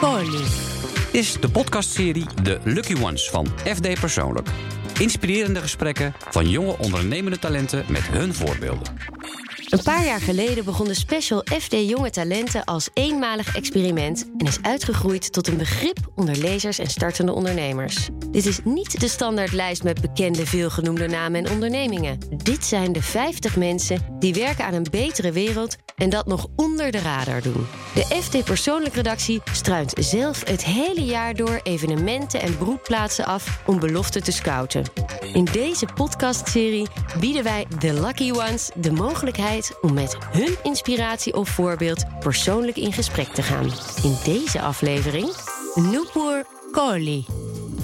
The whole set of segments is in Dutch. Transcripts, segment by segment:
Poli. Dit is de podcastserie The Lucky Ones van FD Persoonlijk. Inspirerende gesprekken van jonge ondernemende talenten met hun voorbeelden. Een paar jaar geleden begon de special FD Jonge Talenten als eenmalig experiment en is uitgegroeid tot een begrip onder lezers en startende ondernemers. Dit is niet de standaardlijst met bekende veelgenoemde namen en ondernemingen. Dit zijn de 50 mensen die werken aan een betere wereld en dat nog onder de radar doen. De FD Persoonlijk Redactie struint zelf het hele jaar door evenementen en broedplaatsen af om beloften te scouten. In deze podcastserie bieden wij de Lucky Ones de mogelijkheid om met hun inspiratie of voorbeeld persoonlijk in gesprek te gaan. In deze aflevering Nupur Kohli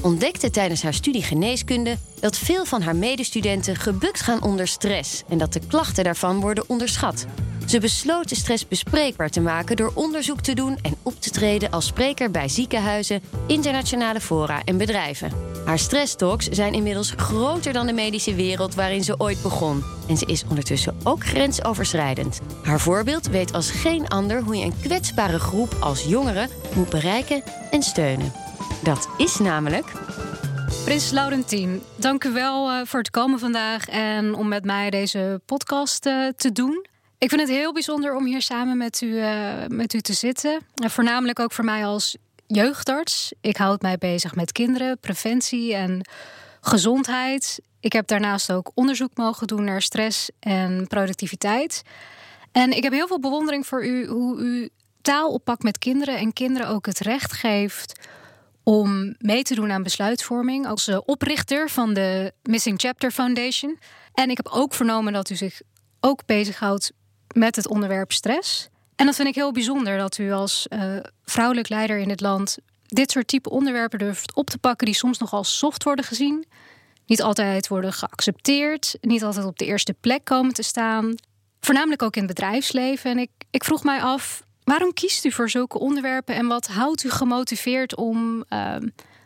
ontdekte tijdens haar studie geneeskunde dat veel van haar medestudenten gebukt gaan onder stress en dat de klachten daarvan worden onderschat. Ze besloot de stress bespreekbaar te maken door onderzoek te doen en op te treden als spreker bij ziekenhuizen, internationale fora en bedrijven. Haar stresstalks zijn inmiddels groter dan de medische wereld waarin ze ooit begon. En ze is ondertussen ook grensoverschrijdend. Haar voorbeeld weet als geen ander hoe je een kwetsbare groep als jongeren moet bereiken en steunen. Dat is namelijk Prins Laurentien, dank u wel eh, voor het komen vandaag en om met mij deze podcast eh, te doen. Ik vind het heel bijzonder om hier samen met u, uh, met u te zitten. En voornamelijk ook voor mij als jeugdarts. Ik houd mij bezig met kinderen, preventie en gezondheid. Ik heb daarnaast ook onderzoek mogen doen naar stress en productiviteit. En ik heb heel veel bewondering voor u hoe u taal oppakt met kinderen en kinderen ook het recht geeft om mee te doen aan besluitvorming als eh, oprichter van de Missing Chapter Foundation. En ik heb ook vernomen dat u zich ook bezighoudt met het onderwerp stress. En dat vind ik heel bijzonder dat u als uh, vrouwelijk leider in dit land dit soort type onderwerpen durft op te pakken die soms nogal soft worden gezien, niet altijd worden geaccepteerd, niet altijd op de eerste plek komen te staan, voornamelijk ook in het bedrijfsleven. En ik, ik vroeg mij af, waarom kiest u voor zulke onderwerpen en wat houdt u gemotiveerd om uh,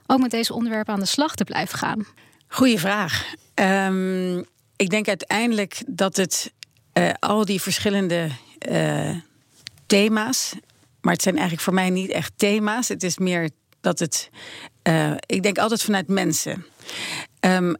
ook met deze onderwerpen aan de slag te blijven gaan? Goeie vraag. Um, ik denk uiteindelijk dat het uh, al die verschillende uh, thema's. Maar het zijn eigenlijk voor mij niet echt thema's. Het is meer dat het. Uh, ik denk altijd vanuit mensen. Um,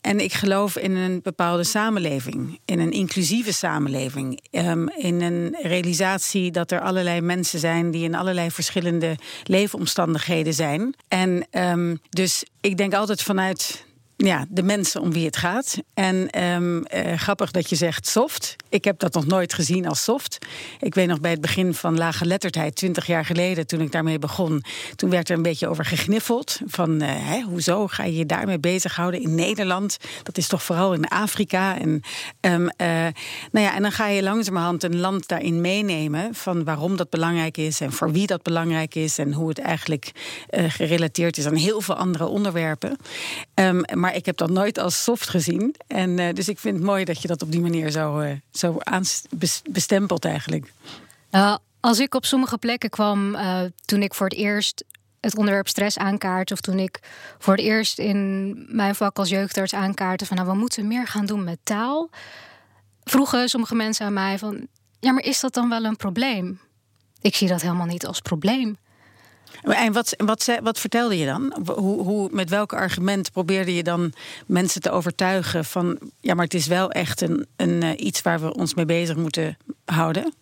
en ik geloof in een bepaalde samenleving, in een inclusieve samenleving, um, in een realisatie dat er allerlei mensen zijn die in allerlei verschillende leefomstandigheden zijn. En um, dus ik denk altijd vanuit ja, de mensen om wie het gaat. En uh, grappig dat je zegt soft. Ik heb dat nog nooit gezien als soft. Ik weet nog bij het begin van lage letterdheid, twintig jaar geleden, toen ik daarmee begon, toen werd er een beetje over gegniffeld. Van uh, hè, hoezo ga je je daarmee bezighouden in Nederland? Dat is toch vooral in Afrika. En, um, uh, nou ja, en dan ga je langzamerhand een land daarin meenemen van waarom dat belangrijk is en voor wie dat belangrijk is en hoe het eigenlijk gerelateerd is aan heel veel andere onderwerpen. Um, maar ik heb dat nooit als soft gezien. En dus ik vind het mooi dat je dat op die manier zo, uh, zo bestempelt eigenlijk. Uh, als ik op sommige plekken kwam uh, toen ik voor het eerst het onderwerp stress aankaart, of toen ik voor het eerst in mijn vak als jeugdarts aankaartte van nou, we moeten meer gaan doen met taal, vroegen sommige mensen aan mij van ja, maar is dat dan wel een probleem? Ik zie dat helemaal niet als probleem. En wat, wat, wat vertelde je dan? Hoe, hoe, met welk argument probeerde je dan mensen te overtuigen van ja, maar het is wel echt een, een, uh, iets waar we ons mee bezig moeten houden?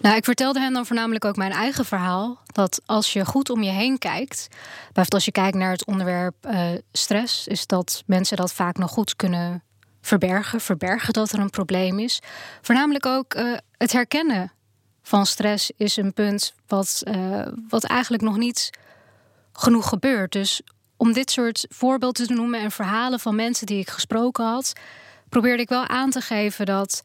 Nou, ik vertelde hen dan voornamelijk ook mijn eigen verhaal. Dat als je goed om je heen kijkt, bijvoorbeeld als je kijkt naar het onderwerp uh, stress, is dat mensen dat vaak nog goed kunnen verbergen. Verbergen dat er een probleem is. Voornamelijk ook uh, het herkennen van stress is een punt wat, uh, wat eigenlijk nog niet genoeg gebeurt. Dus om dit soort voorbeelden te noemen en verhalen van mensen die ik gesproken had, probeerde ik wel aan te geven dat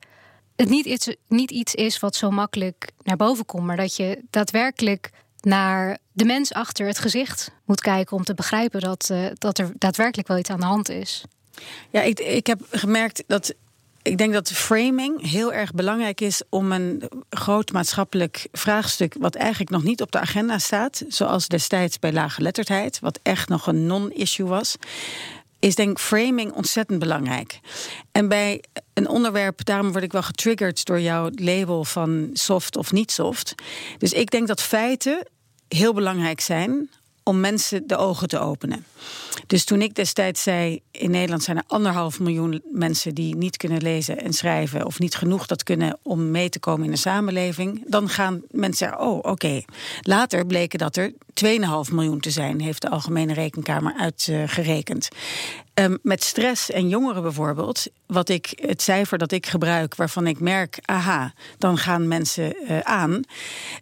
het niet iets, niet iets is wat zo makkelijk naar boven komt, maar dat je daadwerkelijk naar de mens achter het gezicht moet kijken om te begrijpen dat, uh, dat er daadwerkelijk wel iets aan de hand is. Ja, ik, ik heb gemerkt dat ik denk dat framing heel erg belangrijk is om een groot maatschappelijk vraagstuk, wat eigenlijk nog niet op de agenda staat, zoals destijds bij lage letterdheid, wat echt nog een non-issue was. is denk ik framing ontzettend belangrijk. En bij een onderwerp, daarom word ik wel getriggerd door jouw label van soft of niet soft. Dus ik denk dat feiten heel belangrijk zijn om mensen de ogen te openen. Dus toen ik destijds zei: in Nederland zijn er anderhalf miljoen mensen die niet kunnen lezen en schrijven, of niet genoeg dat kunnen om mee te komen in de samenleving, dan gaan mensen oh, oké. Later bleken dat er 2,5 miljoen te zijn, heeft de Algemene Rekenkamer uitgerekend. Um, met stress en jongeren bijvoorbeeld, wat ik, het cijfer dat ik gebruik, waarvan ik merk, aha, dan gaan mensen uh, aan.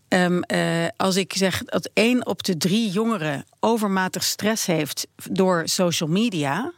Um, uh, als ik zeg dat één op de drie jongeren overmatig stress heeft door social media.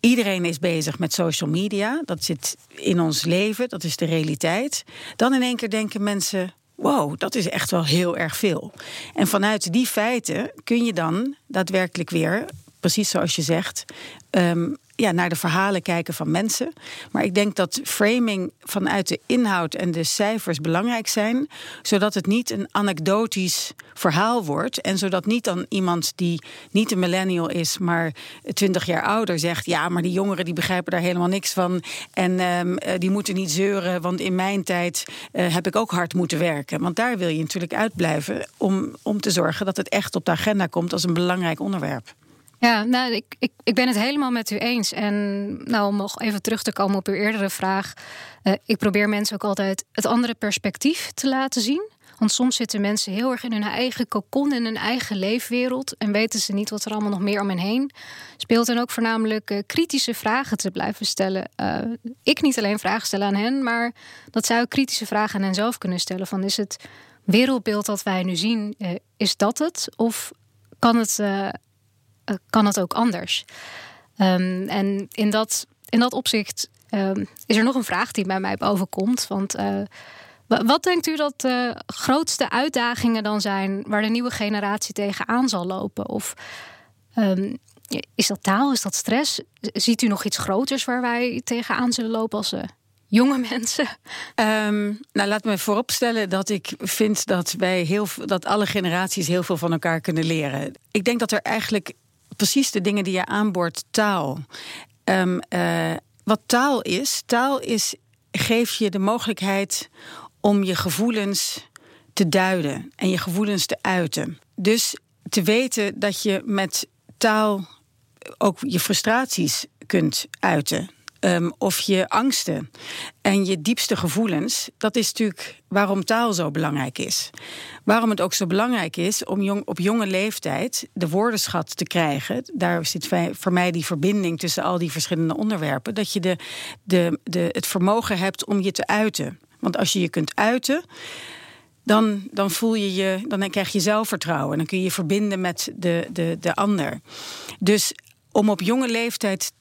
Iedereen is bezig met social media. Dat zit in ons leven, dat is de realiteit. Dan in één keer denken mensen: wow, dat is echt wel heel erg veel. En vanuit die feiten kun je dan daadwerkelijk weer, precies zoals je zegt, um, ja, naar de verhalen kijken van mensen. Maar ik denk dat framing vanuit de inhoud en de cijfers belangrijk zijn, zodat het niet een anekdotisch verhaal wordt. En zodat niet dan iemand die niet een millennial is, maar twintig jaar ouder zegt: ja, maar die jongeren die begrijpen daar helemaal niks van. En um, die moeten niet zeuren, want in mijn tijd uh, heb ik ook hard moeten werken. Want daar wil je natuurlijk uitblijven om, om te zorgen dat het echt op de agenda komt als een belangrijk onderwerp. Ja, nou, ik, ik, ik ben het helemaal met u eens. En nou, om nog even terug te komen op uw eerdere vraag. Uh, ik probeer mensen ook altijd het andere perspectief te laten zien. Want soms zitten mensen heel erg in hun eigen kokon, in hun eigen leefwereld. En weten ze niet wat er allemaal nog meer om hen heen speelt. En ook voornamelijk uh, kritische vragen te blijven stellen. Uh, ik niet alleen vragen stellen aan hen, maar dat zij ook kritische vragen aan hen zelf kunnen stellen. Van is het wereldbeeld dat wij nu zien, is dat het? Of kan het eh, kan het ook anders. Um, en in dat, in dat opzicht um, is er nog een vraag die bij mij overkomt. Want uh, wat denkt u dat de grootste uitdagingen dan zijn waar de nieuwe generatie tegenaan zal lopen? Of um, is dat taal? Is dat stress? Ziet u nog iets groters waar wij tegenaan zullen lopen als uh, jonge mensen? Nou, laat me vooropstellen dat ik vind dat wij heel dat alle generaties heel veel van elkaar kunnen leren. Ik denk dat er eigenlijk precies de dingen die je aanboort, taal. Um, uh, wat taal is, taal is, geeft je de mogelijkheid om je gevoelens te duiden en je gevoelens te uiten. Dus te weten dat je met taal ook je frustraties kunt uiten. Um, of je angsten en je diepste gevoelens. Dat is natuurlijk waarom taal zo belangrijk is. Waarom het ook zo belangrijk is om jong, op jonge leeftijd de woordenschat te krijgen. Daar zit voor mij die verbinding tussen al die verschillende onderwerpen. Dat je de, de, de, het vermogen hebt om je te uiten. Want als je je kunt uiten. Dan, dan voel je je, dan krijg je zelfvertrouwen. Dan kun je je verbinden met de, de, de ander. Dus om op jonge leeftijd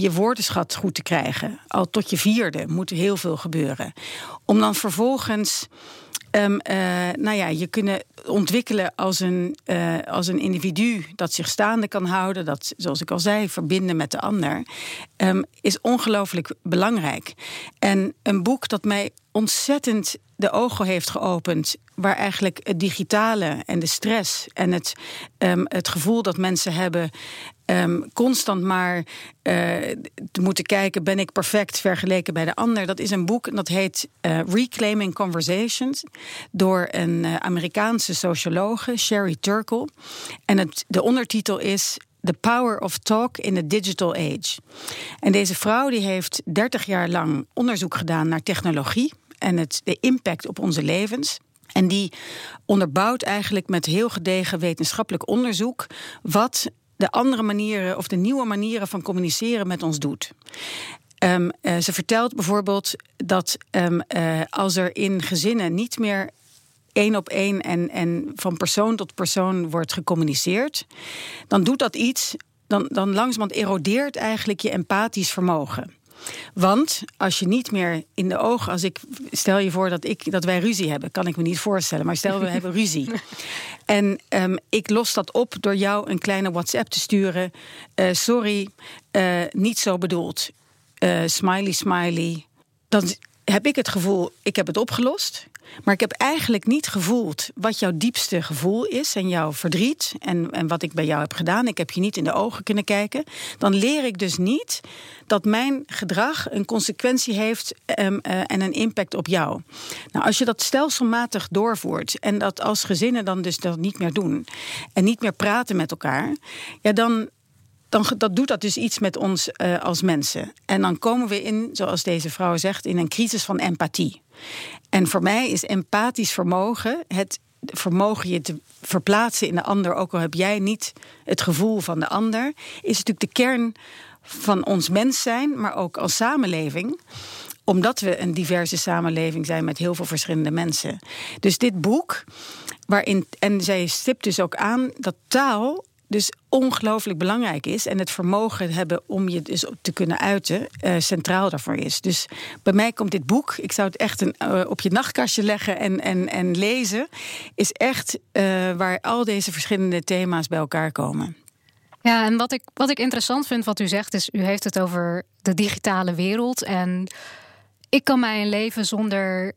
je woordenschat goed te krijgen. Al tot je vierde moet heel veel gebeuren. Om dan vervolgens. Um, uh, nou ja, je kunnen ontwikkelen als een, uh, als een individu dat zich staande kan houden, dat, zoals ik al zei, verbinden met de ander, um, is ongelooflijk belangrijk. En een boek dat mij ontzettend de ogen heeft geopend. Waar eigenlijk het digitale en de stress en het, um, het gevoel dat mensen hebben. Um, constant maar uh, te moeten kijken: ben ik perfect vergeleken bij de ander? Dat is een boek en dat heet uh, Reclaiming Conversations. Door een uh, Amerikaanse sociologe, Sherry Turkle. En het, de ondertitel is The Power of Talk in the Digital Age. En deze vrouw die heeft 30 jaar lang onderzoek gedaan naar technologie en het, de impact op onze levens. En die onderbouwt eigenlijk met heel gedegen wetenschappelijk onderzoek wat de andere manieren of de nieuwe manieren van communiceren met ons doet. Um, uh, ze vertelt bijvoorbeeld dat um, uh, als er in gezinnen niet meer één op één en, en van persoon tot persoon wordt gecommuniceerd, dan doet dat iets, dan, dan langzamerhand erodeert eigenlijk je empathisch vermogen. Want als je niet meer in de ogen, als ik stel je voor dat, ik, dat wij ruzie hebben, kan ik me niet voorstellen, maar stel we hebben ruzie. En um, ik los dat op door jou een kleine WhatsApp te sturen. Uh, sorry, uh, niet zo bedoeld. Uh, smiley, smiley. Dan heb ik het gevoel, ik heb het opgelost. Maar ik heb eigenlijk niet gevoeld wat jouw diepste gevoel is en jouw verdriet en, en wat ik bij jou heb gedaan. Ik heb je niet in de ogen kunnen kijken. Dan leer ik dus niet dat mijn gedrag een consequentie heeft um, uh, en een impact op jou. Nou, als je dat stelselmatig doorvoert en dat als gezinnen dan dus dat niet meer doen en niet meer praten met elkaar, ja, dan dan dat doet dat dus iets met ons uh, als mensen. En dan komen we in, zoals deze vrouw zegt, in een crisis van empathie. En voor mij is empathisch vermogen het vermogen je te verplaatsen in de ander, ook al heb jij niet het gevoel van de ander, is natuurlijk de kern van ons mens zijn, maar ook als samenleving omdat we een diverse samenleving zijn met heel veel verschillende mensen. Dus dit boek, waarin, en zij stipt dus ook aan dat taal dus ongelooflijk belangrijk is. En het vermogen hebben om je dus te kunnen uiten, uh, centraal daarvoor is. Dus bij mij komt dit boek, ik zou het echt een, uh, op je nachtkastje leggen en, en, en lezen, is echt uh, waar al deze verschillende thema's bij elkaar komen. Ja, en wat ik, wat ik interessant vind wat u zegt, is u heeft het over de digitale wereld. En ik kan mij een leven zonder,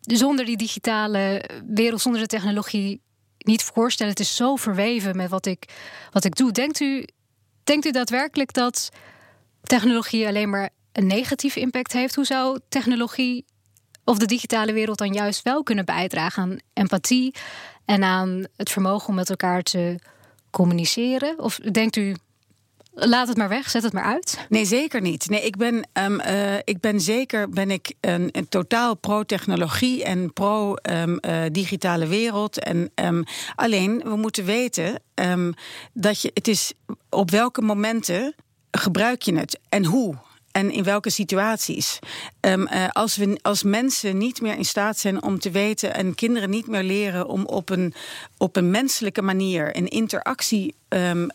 zonder die digitale wereld, zonder de technologie niet voorstellen. Het is zo verweven met wat ik, wat ik doe. Denkt u, denkt u daadwerkelijk dat technologie alleen maar een negatieve impact heeft? Hoe zou technologie of de digitale wereld dan juist wel kunnen bijdragen aan empathie en aan het vermogen om met elkaar te communiceren? Of denkt u Laat het maar weg, zet het maar uit. Nee, zeker niet. Nee, ik ben, um, uh, ik ben zeker ben ik een, een totaal pro-technologie en pro-digitale um, uh, wereld. En, um, alleen, we moeten weten dat je, het is op welke momenten gebruik je het en hoe en in welke situaties. Um, uh, als, we, als mensen niet meer in staat zijn om te weten en kinderen niet meer leren om op een, op een menselijke manier een interactie um,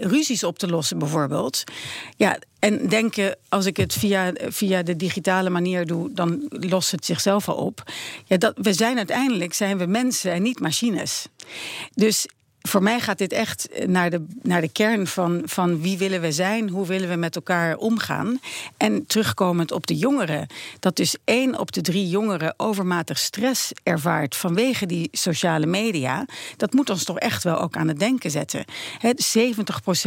ruzies op te lossen, bijvoorbeeld. Ja, en denken, als ik het via, via de digitale manier doe, dan lost het zichzelf al op. Ja, dat, we zijn uiteindelijk zijn we mensen en niet machines. Dus voor mij gaat dit echt naar de, naar de kern van, van wie willen we zijn, hoe willen we met elkaar omgaan. En terugkomend op de jongeren, dat dus één op de drie jongeren overmatig stress ervaart vanwege die sociale media, dat moet ons toch echt wel ook aan het denken zetten. He,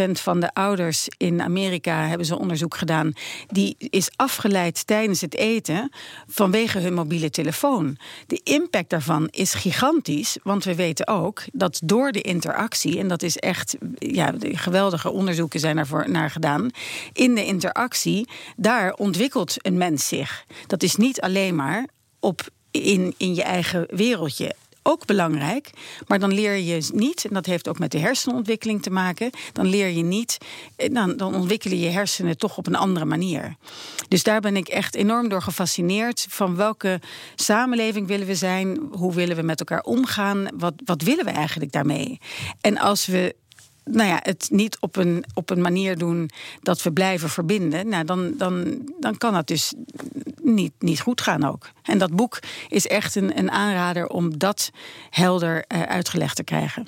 70% van de ouders in Amerika hebben ze onderzoek gedaan, die is afgeleid tijdens het eten vanwege hun mobiele telefoon. De impact daarvan is gigantisch, want we weten ook dat door de internet interactie, en dat is echt, ja, geweldige onderzoeken zijn daarvoor naar gedaan. In de interactie, daar ontwikkelt een mens zich. Dat is niet alleen maar op in, in je eigen wereldje ook belangrijk. Maar dan leer je niet, en dat heeft ook met de hersenontwikkeling te maken, dan leer je niet, eh, dan, dan ontwikkelen je hersenen toch op een andere manier. Dus daar ben ik echt enorm door gefascineerd. Van welke samenleving willen we zijn? Hoe willen we met elkaar omgaan? Wat, wat willen we eigenlijk daarmee? En als we nou ja, het niet op een, op een manier doen dat we blijven verbinden, nou, dan, dan, dan kan dat dus niet, niet goed gaan ook. En dat boek is echt een, een aanrader om dat helder uh, uitgelegd te krijgen.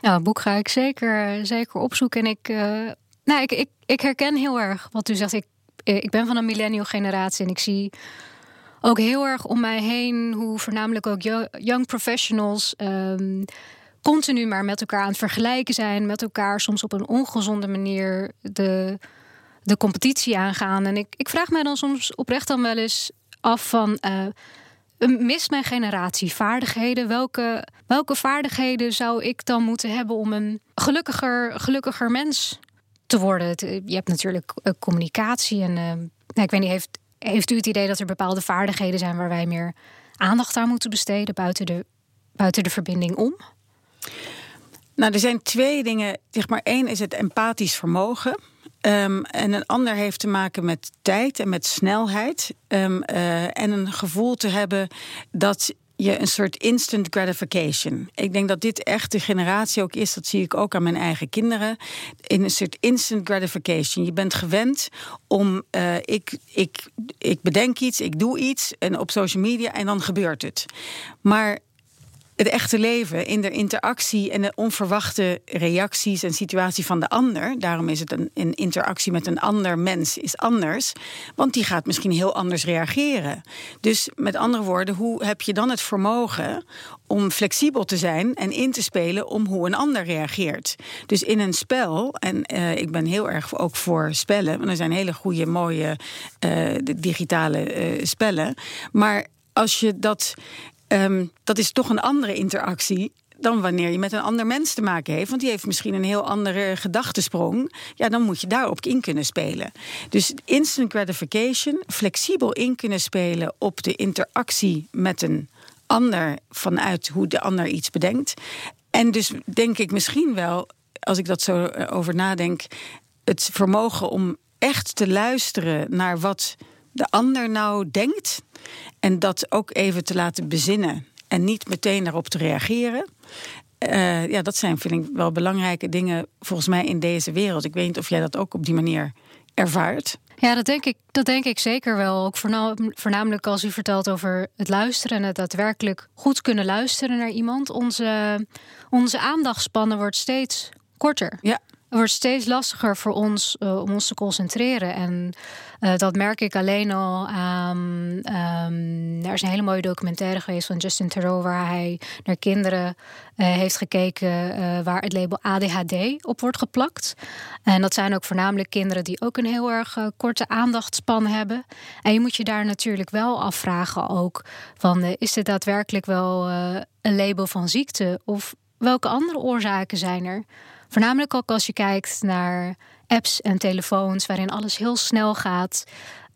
Nou, het boek ga ik zeker, zeker opzoeken. En ik, uh, nou, ik, ik, ik herken heel erg wat u zegt. Ik, ik ben van een millennial generatie en ik zie ook heel erg om mij heen hoe voornamelijk ook young professionals. Um, continu maar met elkaar aan het vergelijken zijn, met elkaar soms op een ongezonde manier de, de competitie aangaan. En ik, ik vraag mij dan soms oprecht dan wel eens af van. Uh, mist mijn generatie vaardigheden? Welke, welke vaardigheden zou ik dan moeten hebben om een gelukkiger, gelukkiger mens te worden? Je hebt natuurlijk uh, communicatie en uh, ik weet niet, heeft, heeft u het idee dat er bepaalde vaardigheden zijn waar wij meer aandacht aan moeten besteden buiten de, buiten de verbinding om? Nou, er zijn twee dingen. Zeg maar, één is het empathisch vermogen. Um, en een ander heeft te maken met tijd en met snelheid. Um, uh, en een gevoel te hebben dat je een soort instant gratification. Ik denk dat dit echt de generatie ook is, dat zie ik ook aan mijn eigen kinderen. In een soort instant gratification. Je bent gewend om, uh, ik, ik, ik bedenk iets, ik doe iets en op social media en dan gebeurt het. Maar het echte leven, in de interactie en de onverwachte reacties en situatie van de ander. Daarom is het een, interactie met een ander mens is anders. Want die gaat misschien heel anders reageren. Dus met andere woorden, hoe heb je dan het vermogen om flexibel te zijn en in te spelen om hoe een ander reageert? Dus in een spel, en uh, ik ben heel erg ook voor spellen, want er zijn hele goede, mooie uh, digitale uh, spellen. Maar als je dat Um, dat is toch een andere interactie dan wanneer je met een ander mens te maken heeft. Want die heeft misschien een heel andere gedachtesprong. Ja, dan moet je daarop in kunnen spelen. Dus instant gratification, flexibel in kunnen spelen op de interactie met een ander vanuit hoe de ander iets bedenkt. En dus denk ik misschien wel, als ik dat zo eh, over nadenk, het vermogen om echt te luisteren naar wat de ander nou denkt. En dat ook even te laten bezinnen en niet meteen daarop te reageren. Uh, ja, dat zijn, vind ik, wel belangrijke dingen volgens mij in deze wereld. Ik weet niet of jij dat ook op die manier ervaart. Ja, dat denk ik, dat denk ik zeker wel. Ook voornamelijk als u vertelt over het luisteren en het daadwerkelijk goed kunnen luisteren naar iemand. Onze, onze aandachtspannen wordt steeds korter. Ja. Wordt steeds lastiger voor ons uh, om ons te concentreren. En uh, dat merk ik alleen al aan. Um, er is een hele mooie documentaire geweest van Justin Theroux, waar hij naar kinderen uh, heeft gekeken waar het label ADHD op wordt geplakt. En dat zijn ook voornamelijk kinderen die ook een heel erg korte aandachtspan hebben. En je moet je daar natuurlijk wel afvragen ook van is dit daadwerkelijk wel een label van ziekte of welke andere oorzaken zijn er? Voornamelijk ook als je kijkt naar apps en telefoons waarin alles heel snel gaat.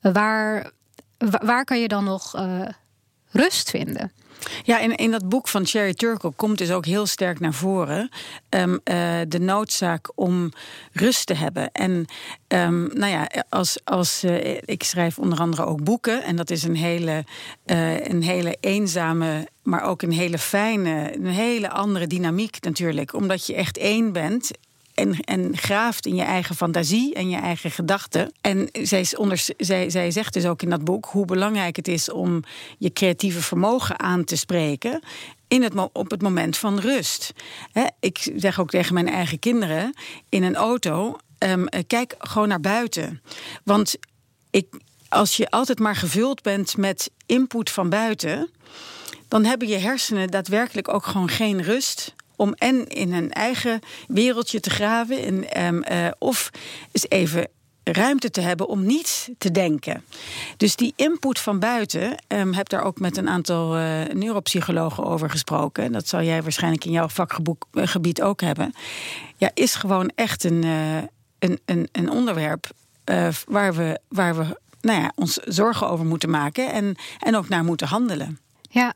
Waar, waar kan je dan nog uh, rust vinden? Ja, in, in dat boek van Sherry Turkle komt dus ook heel sterk naar voren um, uh, de noodzaak om rust te hebben. En um, nou ja, als, als uh, ik schrijf onder andere ook boeken, en dat is een hele, uh, een hele eenzame, maar ook een hele fijne, een hele andere dynamiek natuurlijk, omdat je echt één bent en, en graaft in je eigen fantasie en je eigen gedachten. En zij, onder, zij, zij zegt dus ook in dat boek hoe belangrijk het is om je creatieve vermogen aan te spreken. In het, op het moment van rust. ik zeg ook tegen mijn eigen kinderen in een auto: um, kijk gewoon naar buiten. Want ik, als je altijd maar gevuld bent met input van buiten, dan hebben je hersenen daadwerkelijk ook gewoon geen rust om en in een eigen wereldje te graven. En, um, uh, of eens even ruimte te hebben om niet te denken. Dus die input van buiten, um, heb daar ook met een aantal uh, neuropsychologen over gesproken. Dat zal jij waarschijnlijk in jouw vakgebied eh, ook hebben. Ja, is gewoon echt een, een, een, een onderwerp waar we, waar we nou ja, ons zorgen over moeten maken en, en ook naar moeten handelen. Ja,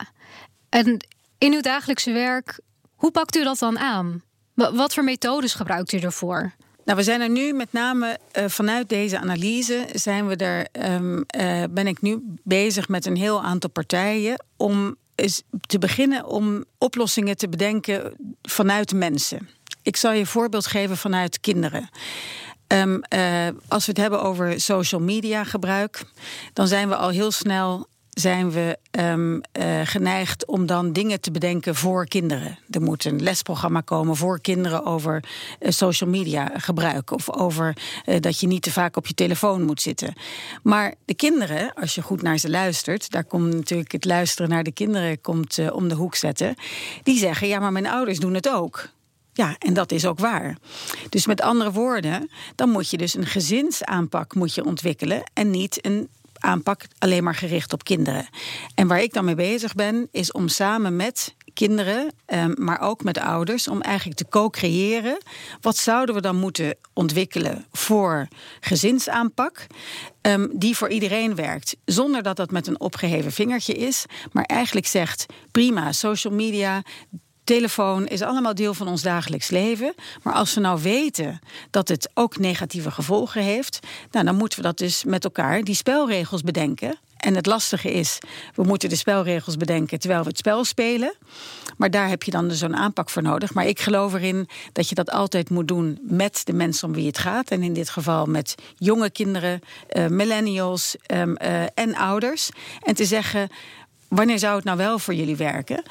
en in uw dagelijkse werk hoe pakt u dat dan aan? Wat voor methodes gebruikt u ervoor? Nou, we zijn er nu met name uh, vanuit deze analyse zijn we er, um, uh, ben ik nu bezig met een heel aantal partijen om te beginnen om oplossingen te bedenken vanuit mensen. Ik zal je een voorbeeld geven vanuit kinderen. Um, uh, als we het hebben over social media gebruik, dan zijn we al heel snel zijn we um, uh, geneigd om dan dingen te bedenken voor kinderen. Er moet een lesprogramma komen voor kinderen over uh, social media gebruik. Of over uh, dat je niet te vaak op je telefoon moet zitten. Maar de kinderen, als je goed naar ze luistert, daar komt natuurlijk het luisteren naar de kinderen komt, om de hoek zetten. Die zeggen: ja, maar mijn ouders doen het ook. Ja, en dat is ook waar. Dus met andere woorden, dan moet je dus een gezinsaanpak moet je ontwikkelen en niet een aanpak alleen maar gericht op kinderen. En waar ik dan mee bezig ben, is om samen met kinderen, ehm, maar ook met ouders, om eigenlijk te co-creëren. Wat zouden we dan moeten ontwikkelen voor gezinsaanpak, ehm, die voor iedereen werkt, zonder dat dat met een opgeheven vingertje is, maar eigenlijk zegt: prima, social media, telefoon is allemaal deel van ons dagelijks leven. Maar als we nou weten dat het ook negatieve gevolgen heeft, nou, dan moeten we dat dus met elkaar die spelregels bedenken. En het lastige is, we moeten de spelregels bedenken terwijl we het spel spelen. Maar daar heb je dan zo'n dus aanpak voor nodig. Maar ik geloof erin dat je dat altijd moet doen met de mensen om wie het gaat. En in dit geval met jonge kinderen, uh, millennials um, uh, en ouders. En te zeggen wanneer zou het nou wel voor jullie werken?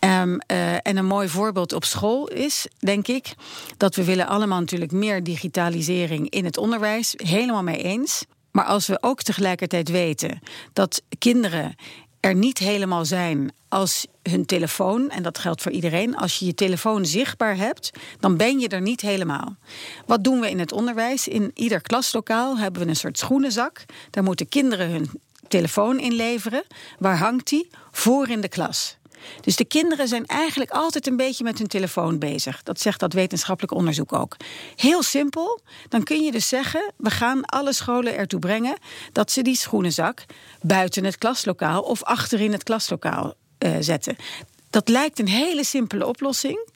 Um, uh, en een mooi voorbeeld op school is, denk ik, dat we willen allemaal natuurlijk meer digitalisering in het onderwijs. Helemaal mee eens. Maar als we ook tegelijkertijd weten dat kinderen er niet helemaal zijn als hun telefoon, en dat geldt voor iedereen, als je je telefoon zichtbaar hebt, dan ben je er niet helemaal. Wat doen we in het onderwijs? In ieder klaslokaal hebben we een soort schoenenzak. Daar moeten kinderen hun telefoon inleveren. Waar hangt die? Voor in de klas. Dus de kinderen zijn eigenlijk altijd een beetje met hun telefoon bezig. Dat zegt dat wetenschappelijk onderzoek ook. Heel simpel. Dan kun je dus zeggen: we gaan alle scholen ertoe brengen dat ze die schoenenzak buiten het klaslokaal of achterin het klaslokaal uh, zetten. Dat lijkt een hele simpele oplossing.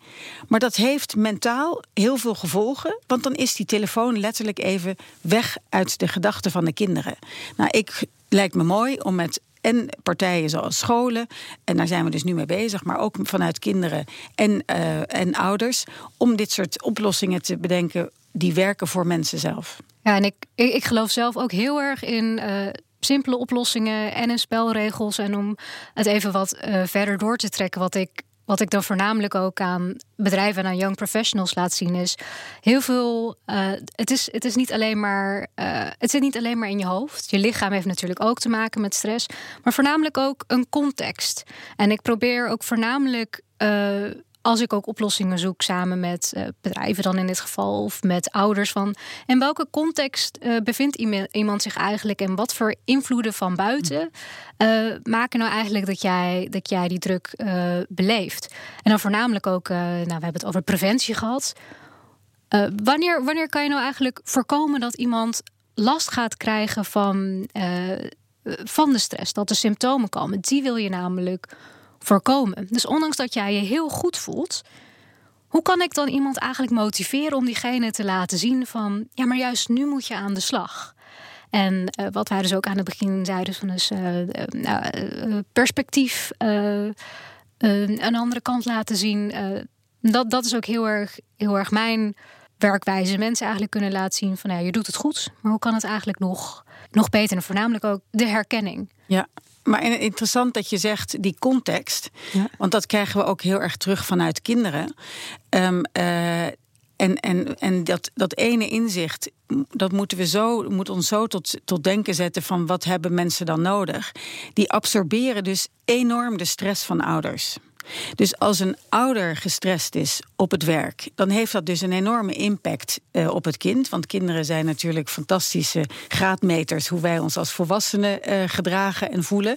Maar dat heeft mentaal heel veel gevolgen. Want dan is die telefoon letterlijk even weg uit de gedachten van de kinderen. Nou, ik lijkt me mooi om met en partijen zoals scholen, en daar zijn we dus nu mee bezig, maar ook vanuit kinderen en, uh, en ouders, om dit soort oplossingen te bedenken die werken voor mensen zelf. Ja, en ik, ik, geloof zelf ook heel erg in. Uh simpele oplossingen en in spelregels. En om het even wat uh, verder door te trekken, wat ik wat ik dan voornamelijk ook aan bedrijven en aan young professionals laat zien, is heel veel. Uh, het, is, het is niet alleen maar. Uh, het zit niet alleen maar in je hoofd. Je lichaam heeft natuurlijk ook te maken met stress, maar voornamelijk ook een context. En ik probeer ook voornamelijk. Uh, als ik ook oplossingen zoek samen met uh, bedrijven dan in dit geval of met ouders van in welke context uh, bevindt iemand zich eigenlijk en wat voor invloeden van buiten uh, maken nou eigenlijk dat jij, dat jij die druk beleeft. En dan voornamelijk ook, nou, we hebben het over preventie gehad. wanneer, wanneer kan je nou eigenlijk voorkomen dat iemand last gaat krijgen van, van de stress, dat de symptomen komen? Die wil je namelijk voorkomen. Dus ondanks dat jij je heel goed voelt, hoe kan ik dan iemand eigenlijk motiveren om diegene te laten zien van ja, maar juist nu moet je aan de slag. En uh, wat wij dus ook aan het begin zeiden van dus uh, perspectief, een andere kant laten zien. dat, dat is ook heel erg, heel erg mijn werkwijze. Mensen eigenlijk kunnen laten zien van ja, je doet het goed, maar hoe kan het eigenlijk nog, nog beter? En voornamelijk ook de herkenning. Ja, maar interessant dat je zegt die context. Ja. Want dat krijgen we ook heel erg terug vanuit kinderen. Um, uh, en, en, en dat, dat ene inzicht, dat moeten we zo, moet ons zo tot, tot denken zetten van wat hebben mensen dan nodig. Die absorberen dus enorm de stress van ouders. Dus als een ouder gestrest is op het werk, dan heeft dat dus een enorme impact uh, op het kind. Want kinderen zijn natuurlijk fantastische graadmeters hoe wij ons als volwassenen uh, gedragen en voelen.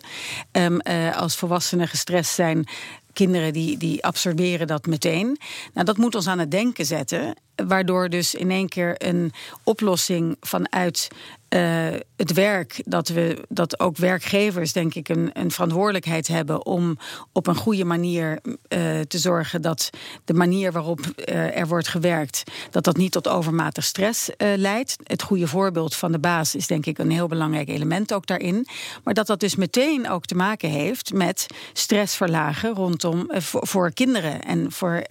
Um, uh, als volwassenen gestrest zijn, kinderen die, die absorberen dat meteen. Nou, dat moet ons aan het denken zetten. Waardoor dus in één keer een oplossing vanuit uh, het werk, dat, we, dat ook werkgevers, denk ik, een, een verantwoordelijkheid hebben om op een goede manier uh, te zorgen dat de manier waarop uh, er wordt gewerkt, dat dat niet tot overmatig stress leidt. Het goede voorbeeld van de baas is denk ik een heel belangrijk element ook daarin. Maar dat dat dus meteen ook te maken heeft met stress verlagen rondom voor, voor, kinderen. En voor,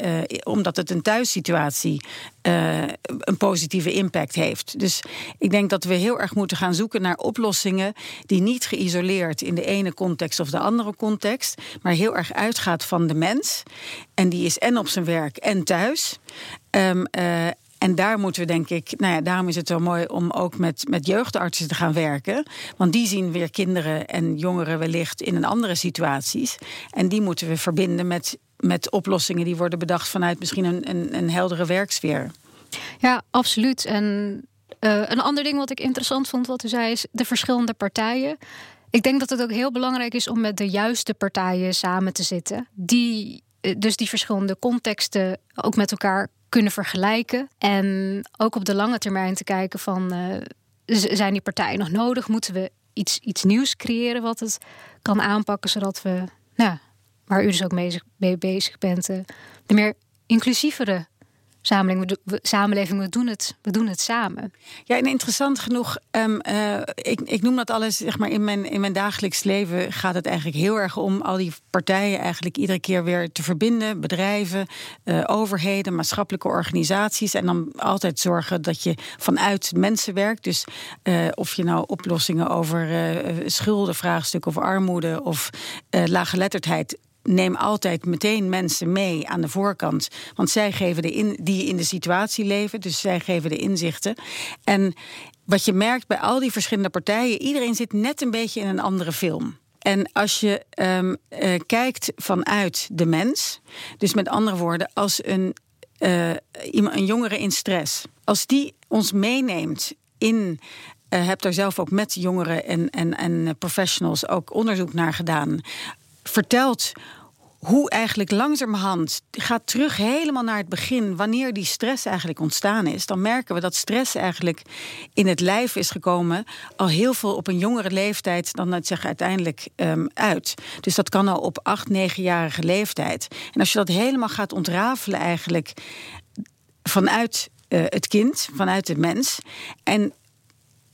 omdat het een thuissituatie uh, een positieve impact heeft. Dus ik denk dat we heel erg moeten gaan zoeken naar oplossingen die niet geïsoleerd in de ene context of de andere context, maar heel erg uitgaat van de mens. En die is en op zijn werk en thuis. Um, uh, en daar moeten we denk ik, nou ja, daarom is het zo mooi om ook met, met jeugdartsen te gaan werken. Want die zien weer kinderen en jongeren wellicht in een andere situaties. En die moeten we verbinden met met oplossingen die worden bedacht vanuit misschien een, een, een heldere werksfeer. Ja, absoluut. En uh, een ander ding wat ik interessant vond, wat u zei, is de verschillende partijen. Ik denk dat het ook heel belangrijk is om met de juiste partijen samen te zitten. Die eh, dus die verschillende contexten ook met elkaar kunnen vergelijken. En ook op de lange termijn te kijken van uh, zijn die partijen nog nodig? Moeten we iets, iets nieuws creëren wat het kan aanpakken, zodat we nou, waar u dus ook mee, bezig bent, eh, de meer inclusievere samenleving, we, doen, het, we doen het samen. Ja, en interessant genoeg, um, uh, ik, ik noem dat alles, zeg maar, in mijn, in mijn dagelijks leven gaat het eigenlijk heel erg om al die partijen eigenlijk iedere keer weer te verbinden. Bedrijven, uh, overheden, maatschappelijke organisaties. En dan altijd zorgen dat je vanuit mensen werkt. Dus of je nou oplossingen over schulden, vraagstukken of armoede of laaggeletterdheid neem altijd meteen mensen mee aan de voorkant. Want zij geven de in, die in de situatie leven. Dus zij geven de inzichten. En wat je merkt bij al die verschillende partijen, iedereen zit net een beetje in een andere film. En als je um, uh, kijkt vanuit de mens, dus met andere woorden, als een, uh, een jongere in stress, als die ons meeneemt in uh, heb daar zelf ook met jongeren en, en, en professionals ook onderzoek naar gedaan. Vertelt hoe eigenlijk langzamerhand gaat terug helemaal naar het begin, wanneer die stress eigenlijk ontstaan is, dan merken we dat stress eigenlijk in het lijf is gekomen al heel veel op een jongere leeftijd dan het zich uiteindelijk um, uit. Dus dat kan al op acht, negenjarige leeftijd. En als je dat helemaal gaat ontrafelen eigenlijk vanuit uh, het kind, vanuit de mens. En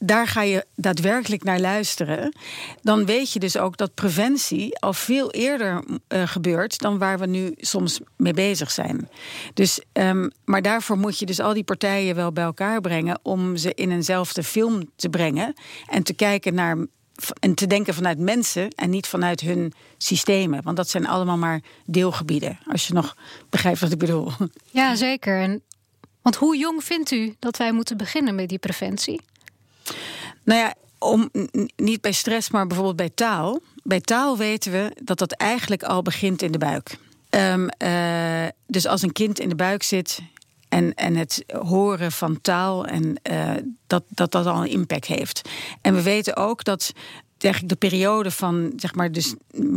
daar ga je daadwerkelijk naar luisteren, dan weet je dus ook dat preventie al veel eerder uh, gebeurt dan waar we nu soms mee bezig zijn. Dus, um, maar daarvoor moet je dus al die partijen wel bij elkaar brengen om ze in eenzelfde film te brengen en te kijken naar en te denken vanuit mensen en niet vanuit hun systemen. Want dat zijn allemaal maar deelgebieden. Als je nog begrijpt wat ik bedoel. Ja, zeker. Want hoe jong vindt u dat wij moeten beginnen met die preventie? Nou ja, om, niet bij stress, maar bijvoorbeeld bij taal. Bij taal weten we dat dat eigenlijk al begint in de buik. Um, uh, dus als een kind in de buik zit en, en het horen van taal, en, uh, dat, dat dat al een impact heeft. En we weten ook dat eigenlijk de periode van zeg maar dus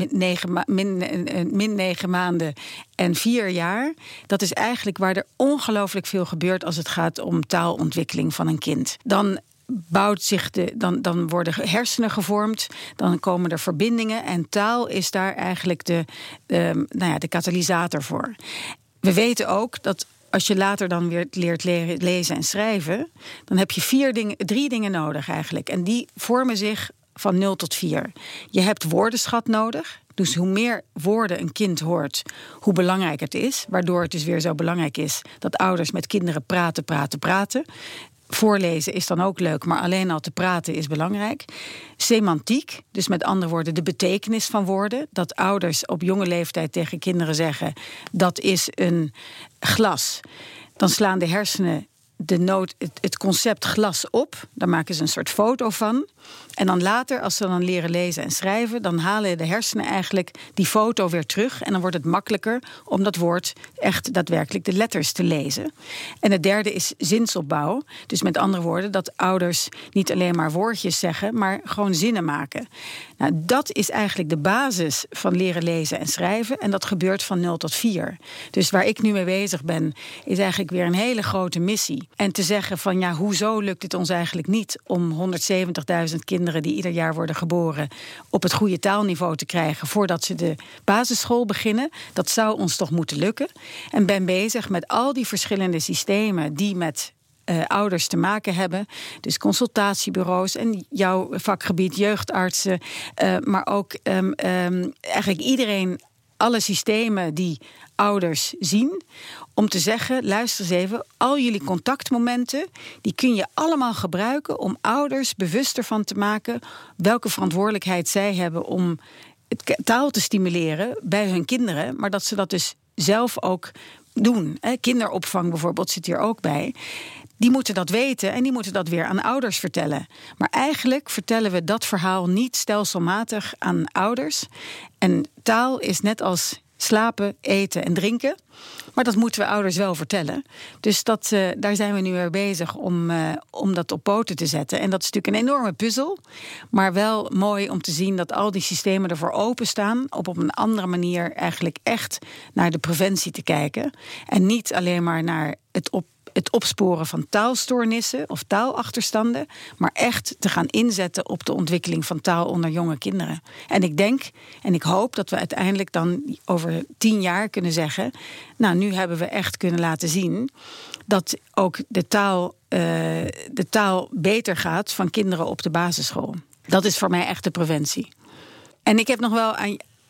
negen, min, eh, min negen maanden en vier jaar, dat is eigenlijk waar er ongelooflijk veel gebeurt als het gaat om taalontwikkeling van een kind. Dan bouwt zich de, dan, dan worden hersenen gevormd, dan komen er verbindingen en taal is daar eigenlijk de, um, nou ja, de katalysator voor. We weten ook dat als je later dan weer leert lezen en schrijven, dan heb je vier dingen, drie dingen nodig eigenlijk. En die vormen zich van 0 tot 4. Je hebt woordenschat nodig. Dus hoe meer woorden een kind hoort, hoe belangrijk het is. Waardoor het dus weer zo belangrijk is dat ouders met kinderen praten, praten, praten. Voorlezen is dan ook leuk, maar alleen al te praten is belangrijk. Semantiek, dus met andere woorden de betekenis van woorden. Dat ouders op jonge leeftijd tegen kinderen zeggen: dat is een glas. Dan slaan de hersenen de nood, het, het, concept glas op. Daar maken ze een soort foto van. En dan later, als ze dan leren lezen en schrijven, dan halen de hersenen eigenlijk die foto weer terug. En dan wordt het makkelijker om dat woord echt daadwerkelijk de letters te lezen. En het derde is zinsopbouw. Dus met andere woorden, dat ouders niet alleen maar woordjes zeggen, maar gewoon zinnen maken. Nou, dat is eigenlijk de basis van leren lezen en schrijven. En dat gebeurt van 0 tot 4. Dus waar ik nu mee bezig ben, is eigenlijk weer een hele grote missie. En te zeggen van ja, hoezo lukt het ons eigenlijk niet om 170.000 kinderen die ieder jaar worden geboren op het goede taalniveau te krijgen voordat ze de basisschool beginnen? Dat zou ons toch moeten lukken. En ben bezig met al die verschillende systemen die met uh, ouders te maken hebben. Dus consultatiebureaus en jouw vakgebied, jeugdartsen, uh, maar ook um, um, eigenlijk iedereen, alle systemen die ouders zien. Om te zeggen, luister eens even, al jullie contactmomenten, die kun je allemaal gebruiken om ouders bewuster van te maken welke verantwoordelijkheid zij hebben om het taal te stimuleren bij hun kinderen, maar dat ze dat dus zelf ook doen. Kinderopvang bijvoorbeeld zit hier ook bij die moeten dat weten en die moeten dat weer aan ouders vertellen. Maar eigenlijk vertellen we dat verhaal niet stelselmatig aan ouders. En taal is net als slapen, eten en drinken. Maar dat moeten we ouders wel vertellen. Dus dat, uh, daar zijn we nu weer bezig om, uh, om dat op poten te zetten. En dat is natuurlijk een enorme puzzel. Maar wel mooi om te zien dat al die systemen ervoor openstaan. Op, op een andere manier eigenlijk echt naar de preventie te kijken. En niet alleen maar naar het op het opsporen van taalstoornissen of taalachterstanden, maar echt te gaan inzetten op de ontwikkeling van taal onder jonge kinderen. En ik denk en ik hoop dat we uiteindelijk dan over tien jaar kunnen zeggen: Nou, nu hebben we echt kunnen laten zien dat ook de taal, uh, de taal beter gaat van kinderen op de basisschool. Dat is voor mij echt de preventie. En ik heb nog wel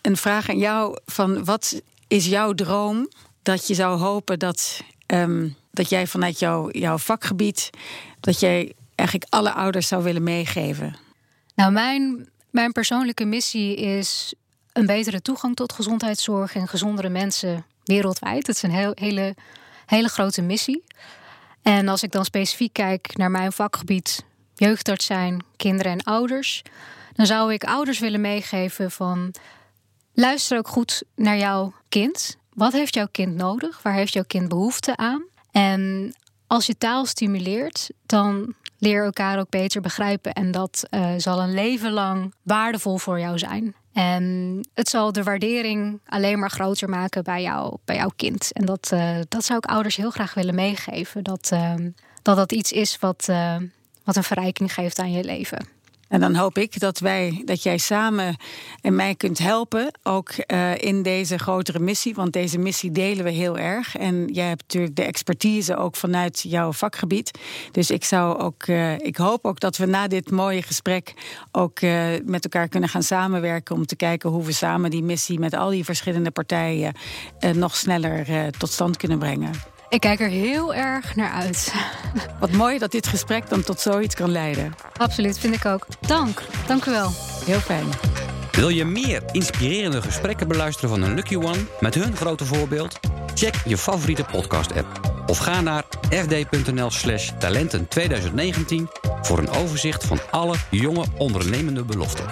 een vraag aan jou: van wat is jouw droom dat je zou hopen dat, um, dat jij vanuit jouw, jouw vakgebied, dat jij eigenlijk alle ouders zou willen meegeven? Nou, mijn, mijn persoonlijke missie is een betere toegang tot gezondheidszorg en gezondere mensen wereldwijd. Het is een heel, hele, hele grote missie. En als ik dan specifiek kijk naar mijn vakgebied, jeugdarts zijn, kinderen en ouders, dan zou ik ouders willen meegeven van luister ook goed naar jouw kind. Wat heeft jouw kind nodig? Waar heeft jouw kind behoefte aan? En als je taal stimuleert, dan leer elkaar ook beter begrijpen. En dat uh, zal een leven lang waardevol voor jou zijn. En het zal de waardering alleen maar groter maken bij, jou, bij jouw kind. En dat, uh, dat zou ik ouders heel graag willen meegeven. Dat uh, dat, dat iets is wat, wat een verrijking geeft aan je leven. En dan hoop ik dat wij, dat jij samen en mij kunt helpen, ook uh, in deze grotere missie. Want deze missie delen we heel erg. En jij hebt natuurlijk de expertise ook vanuit jouw vakgebied. Dus ik zou ook, uh, ik hoop ook dat we na dit mooie gesprek ook uh, met elkaar kunnen gaan samenwerken om te kijken hoe we samen die missie met al die verschillende partijen nog sneller tot stand kunnen brengen. Ik kijk er heel erg naar uit. Wat mooi dat dit gesprek dan tot zoiets kan leiden. Absoluut, vind ik ook. Dank. Dank u wel. Heel fijn. Wil je meer inspirerende gesprekken beluisteren van een Lucky One met hun grote voorbeeld? Check je favoriete podcast-app of ga naar fd.nl/slash talenten 2019 voor een overzicht van alle jonge ondernemende beloften.